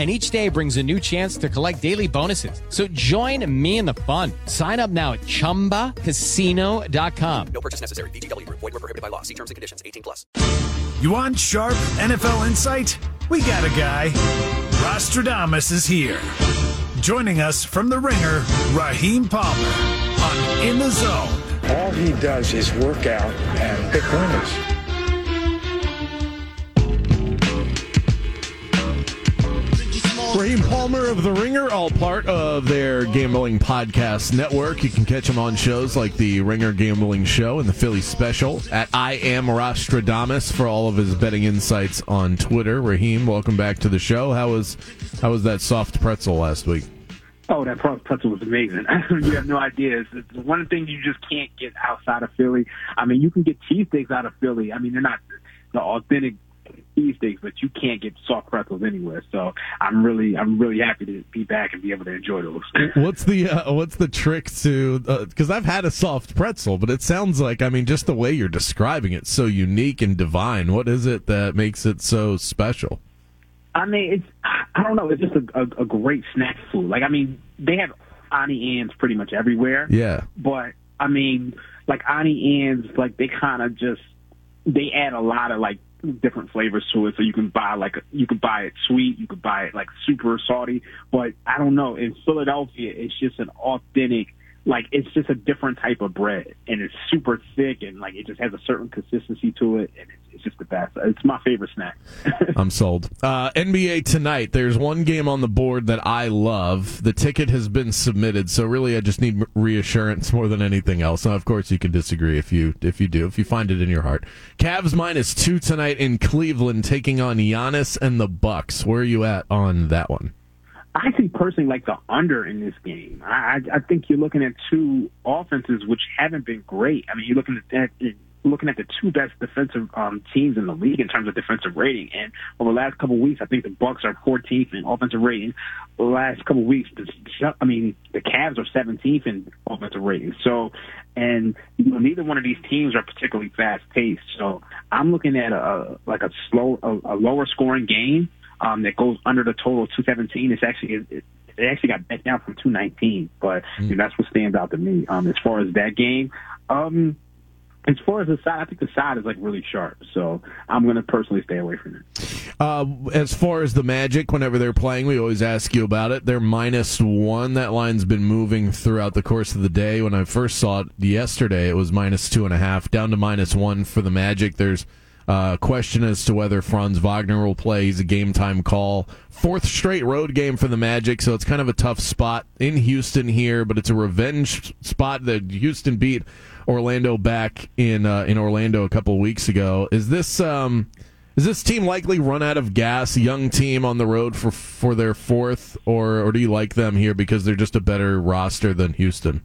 And each day brings a new chance to collect daily bonuses. So join me in the fun. Sign up now at chumbacasino.com. No purchase necessary. VGW Group. Void were prohibited by law. See terms and conditions. 18 plus. You want sharp NFL insight? We got a guy. Rostradamus is here. Joining us from the ringer, Raheem Palmer on In the Zone. All he does is work out and pick winners. Of The Ringer, all part of their gambling podcast network. You can catch him on shows like the Ringer Gambling Show and the Philly Special at I Am Rostradamus for all of his betting insights on Twitter. Raheem, welcome back to the show. How was how was that soft pretzel last week? Oh, that pretzel was amazing. you have no idea. It's, it's one thing you just can't get outside of Philly. I mean, you can get cheesesteaks out of Philly. I mean, they're not the authentic cheesesteaks, but you can't get soft pretzels anywhere. So I'm really, I'm really happy to be back and be able to enjoy those. what's the uh, what's the trick to? Because uh, I've had a soft pretzel, but it sounds like I mean, just the way you're describing it, so unique and divine. What is it that makes it so special? I mean, it's I don't know. It's just a, a, a great snack food. Like I mean, they have Auntie Anne's pretty much everywhere. Yeah. But I mean, like Auntie Anne's, like they kind of just they add a lot of like different flavors to it. So you can buy like you could buy it sweet, you could buy it like super salty. But I don't know. In Philadelphia, it's just an authentic. Like it's just a different type of bread, and it's super thick, and like it just has a certain consistency to it, and it's, it's just the best. It's my favorite snack. I'm sold. Uh, NBA tonight. There's one game on the board that I love. The ticket has been submitted, so really I just need reassurance more than anything else. Now, of course, you can disagree if you if you do if you find it in your heart. Cavs minus two tonight in Cleveland, taking on Giannis and the Bucks. Where are you at on that one? I actually personally like the under in this game. I, I think you're looking at two offenses which haven't been great. I mean, you're looking at, at looking at the two best defensive um, teams in the league in terms of defensive rating. And over the last couple of weeks, I think the Bucks are 14th in offensive rating. The last couple of weeks, the, I mean, the Cavs are 17th in offensive rating. So, and you know, neither one of these teams are particularly fast paced. So, I'm looking at a like a slow, a, a lower scoring game um, that goes under the total of 217. It's actually it, it, it actually got bet down from 219, but mm. you know, that's what stands out to me. Um, as far as that game, um, as far as the side, I think the side is like really sharp, so I'm going to personally stay away from it. Uh, as far as the Magic, whenever they're playing, we always ask you about it. They're minus one. That line's been moving throughout the course of the day. When I first saw it yesterday, it was minus two and a half, down to minus one for the Magic. There's uh, question as to whether Franz Wagner will play. He's a game time call. Fourth straight road game for the Magic, so it's kind of a tough spot in Houston here, but it's a revenge spot that Houston beat Orlando back in uh, in Orlando a couple weeks ago. Is this um, is this team likely run out of gas? Young team on the road for for their fourth, or or do you like them here because they're just a better roster than Houston?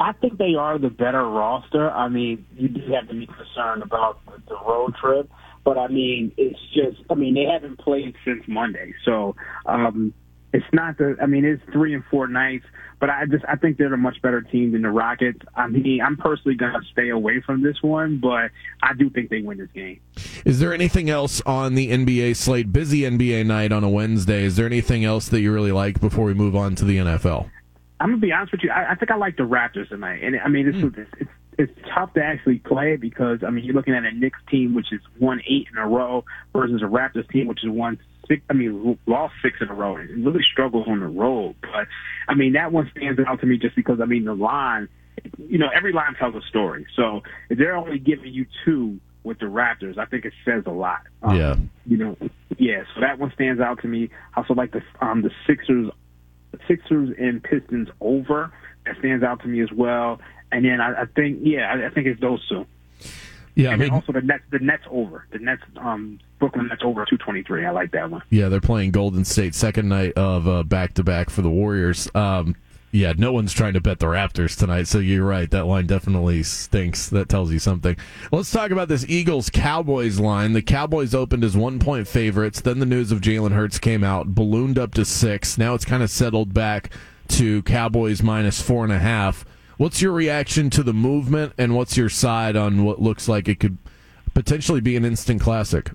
I think they are the better roster. I mean, you do have to be concerned about the road trip, but I mean, it's just, I mean, they haven't played since Monday, so um, it's not the. I mean, it's three and four nights, but I just, I think they're a much better team than the Rockets. I mean, I'm personally gonna stay away from this one, but I do think they win this game. Is there anything else on the NBA slate? Busy NBA night on a Wednesday. Is there anything else that you really like before we move on to the NFL? I'm gonna be honest with you. I, I think I like the Raptors tonight, and I mean, it's, mm. it's, it's it's tough to actually play because I mean, you're looking at a Knicks team which is won eight in a row versus a Raptors team which is won six. I mean, lost six in a row. It really struggles on the road, but I mean, that one stands out to me just because I mean, the line. You know, every line tells a story. So if they're only giving you two with the Raptors, I think it says a lot. Um, yeah. You know, yeah. So that one stands out to me. I also like the um the Sixers Sixers and Pistons over. That stands out to me as well. And then I, I think, yeah, I, I think it's those two. Yeah, and I mean, also the Nets. The Nets over. The Nets. Um, Brooklyn Nets over two twenty three. I like that one. Yeah, they're playing Golden State second night of back to back for the Warriors. Um, Yeah, no one's trying to bet the Raptors tonight, so you're right. That line definitely stinks. That tells you something. Let's talk about this Eagles Cowboys line. The Cowboys opened as one point favorites. Then the news of Jalen Hurts came out, ballooned up to six. Now it's kind of settled back to Cowboys minus four and a half. What's your reaction to the movement, and what's your side on what looks like it could potentially be an instant classic?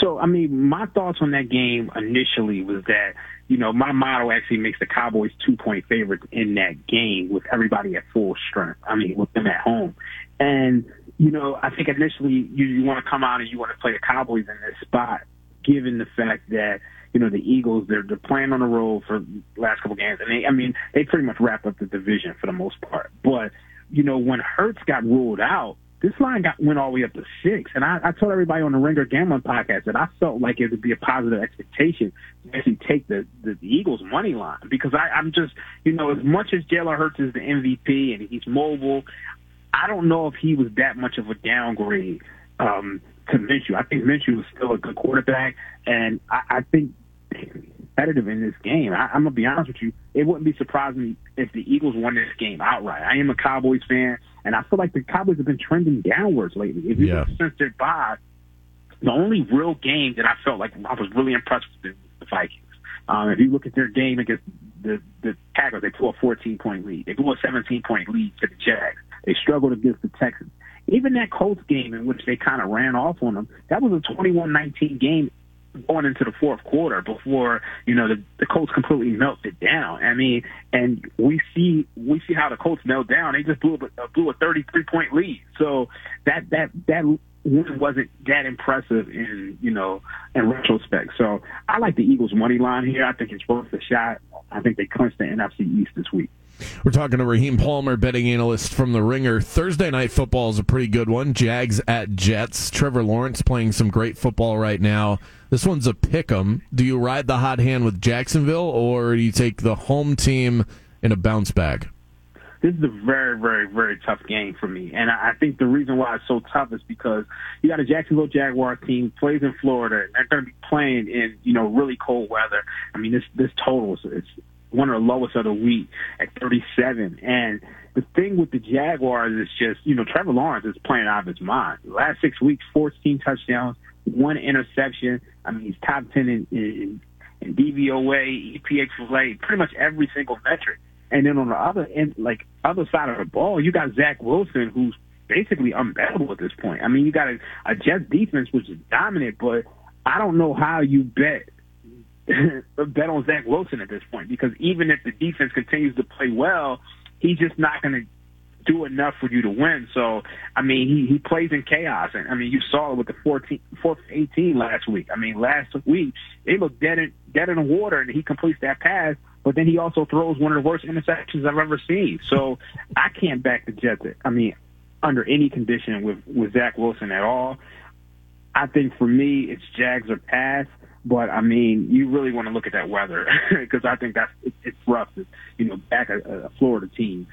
So, I mean, my thoughts on that game initially was that you know, my model actually makes the Cowboys two point favorites in that game with everybody at full strength. I mean, with them at home. And, you know, I think initially you, you want to come out and you want to play the Cowboys in this spot, given the fact that, you know, the Eagles, they're, they're playing on the road for the last couple games. And they, I mean, they pretty much wrapped up the division for the most part. But, you know, when Hurts got ruled out, this line got went all the way up to six. And I, I told everybody on the Ringer Gambling podcast that I felt like it would be a positive expectation to actually take the, the, the Eagles money line because I, I'm just, you know, as much as Jalen Hurts is the MVP and he's mobile, I don't know if he was that much of a downgrade um, to Minshew. I think Minshew was still a good quarterback, and I, I think competitive in this game. I, I'm gonna be honest with you; it wouldn't be surprising if the Eagles won this game outright. I am a Cowboys fan. And I feel like the Cowboys have been trending downwards lately. If you yeah. look since their bye, the only real game that I felt like I was really impressed with the Vikings. Um, if you look at their game against the the Packers, they blew a 14 point lead. They blew a 17 point lead to the Jags. They struggled against the Texans. Even that Colts game in which they kind of ran off on them, that was a 21-19 game going into the fourth quarter before you know the, the Colts completely melted down. I mean, and we see we see how the Colts melt down. They just blew a, blew a 33 point lead. So that that that wasn't that impressive in you know in retrospect. So I like the Eagles money line here. I think it's worth a shot. I think they clinched the NFC East this week. We're talking to Raheem Palmer, betting analyst from The Ringer. Thursday night football is a pretty good one. Jags at Jets. Trevor Lawrence playing some great football right now. This one's a pick 'em. Do you ride the hot hand with Jacksonville, or do you take the home team in a bounce back? This is a very, very, very tough game for me, and I think the reason why it's so tough is because you got a Jacksonville Jaguar team plays in Florida. And they're going to be playing in you know really cold weather. I mean, this this total is one of the lowest of the week at 37. And the thing with the Jaguars is just, you know, Trevor Lawrence is playing out of his mind. The last six weeks, 14 touchdowns, one interception. I mean, he's top 10 in, in, in DVOA, EPA pretty much every single metric. And then on the other end, like other side of the ball, you got Zach Wilson, who's basically unbettable at this point. I mean, you got a, a Jets defense which is dominant, but I don't know how you bet bet on Zach Wilson at this point because even if the defense continues to play well, he's just not going to do enough for you to win. So, I mean, he, he plays in chaos. And I mean, you saw it with the 14, 4th 18 last week. I mean, last week, they looked dead in, dead in the water and he completes that pass, but then he also throws one of the worst interceptions I've ever seen. So I can't back the Jets. I mean, under any condition with, with Zach Wilson at all. I think for me, it's Jags or pass. But I mean, you really want to look at that weather because I think that's it, it's rough to you know back a, a Florida team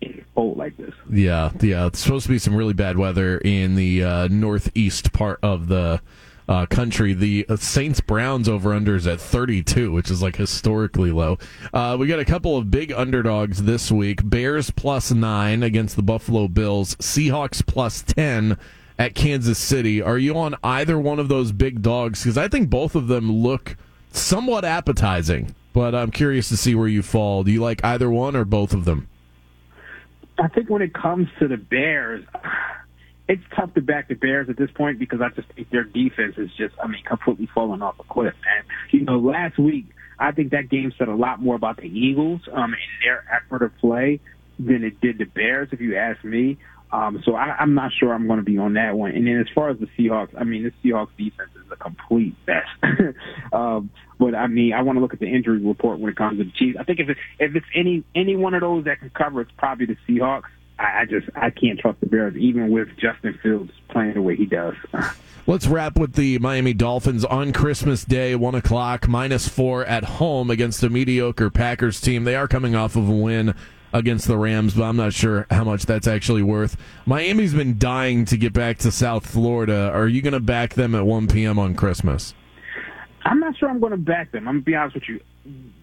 in a cold like this. Yeah, yeah. It's supposed to be some really bad weather in the uh, northeast part of the uh, country. The uh, Saints Browns over under is at 32, which is like historically low. Uh, we got a couple of big underdogs this week Bears plus nine against the Buffalo Bills, Seahawks plus 10 at Kansas City. Are you on either one of those big dogs? Because I think both of them look somewhat appetizing, but I'm curious to see where you fall. Do you like either one or both of them? I think when it comes to the Bears, it's tough to back the Bears at this point because I just think their defense is just, I mean, completely falling off a cliff. And, you know, last week, I think that game said a lot more about the Eagles um, and their effort of play than it did the Bears, if you ask me. Um, so I, I'm not sure I'm going to be on that one. And then as far as the Seahawks, I mean, the Seahawks defense is a complete mess. um, but I mean, I want to look at the injury report when it comes to the Chiefs. I think if if it's any any one of those that can cover, it's probably the Seahawks. I, I just I can't trust the Bears, even with Justin Fields playing the way he does. Let's wrap with the Miami Dolphins on Christmas Day, one o'clock, minus four at home against a mediocre Packers team. They are coming off of a win against the Rams, but I'm not sure how much that's actually worth. Miami's been dying to get back to South Florida. Are you going to back them at 1 p.m. on Christmas? I'm not sure I'm going to back them. I'm going to be honest with you.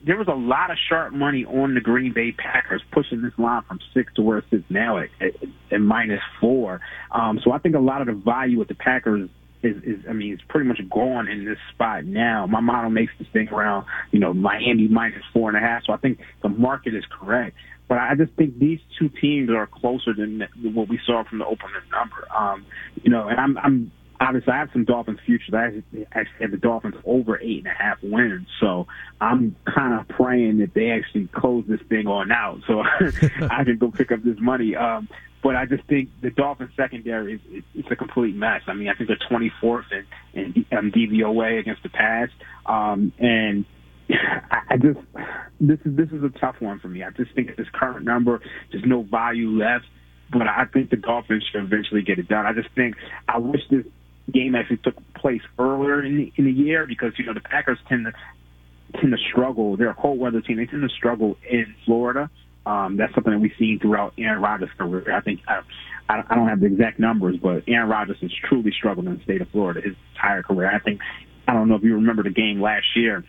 there was a lot of sharp money on the Green Bay Packers pushing this line from six to where it sits now at, at, at minus four. Um, so I think a lot of the value with the Packers is, is, I mean, it's pretty much gone in this spot now. My model makes this thing around, you know, Miami minus four and a half. So I think the market is correct. But I just think these two teams are closer than what we saw from the opening number. Um, you know, and I'm, I'm obviously I have some Dolphins futures. I actually, have the Dolphins over eight and a half wins. So I'm kind of praying that they actually close this thing on out so I can go pick up this money. Um, but I just think the Dolphins secondary is it's a complete mess. I mean, I think they're 24th in, in um, DVOA against the pass, um, and I just this is this is a tough one for me. I just think at this current number, there's no value left. But I think the Dolphins should eventually get it done. I just think I wish this game actually took place earlier in the, in the year because you know the Packers tend to tend to struggle. They're a cold weather team. They tend to struggle in Florida. Um, that's something that we've seen throughout Aaron Rodgers' career. I think I, I don't have the exact numbers, but Aaron Rodgers has truly struggled in the state of Florida his entire career. I think I don't know if you remember the game last year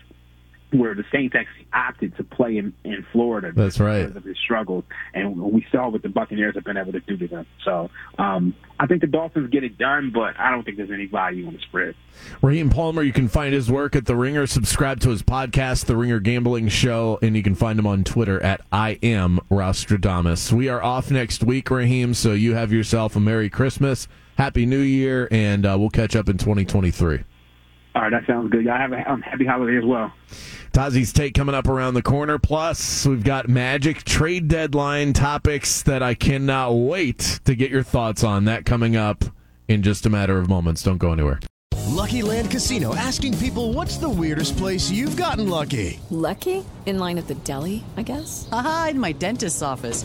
where the Saints actually opted to play in, in Florida. That's right. Because of his struggles, and we saw what the Buccaneers have been able to do to them. So um, I think the Dolphins get it done, but I don't think there's any value on the spread. Raheem Palmer, you can find his work at The Ringer. Subscribe to his podcast, The Ringer Gambling Show, and you can find him on Twitter at I am Rostradamus. We are off next week, Raheem, so you have yourself a Merry Christmas, Happy New Year, and uh, we'll catch up in 2023. All right, that sounds good. Y'all have a um, happy holiday as well. Tazi's take coming up around the corner. Plus, we've got magic trade deadline topics that I cannot wait to get your thoughts on. That coming up in just a matter of moments. Don't go anywhere. Lucky Land Casino asking people what's the weirdest place you've gotten lucky? Lucky? In line at the deli, I guess? Aha, in my dentist's office.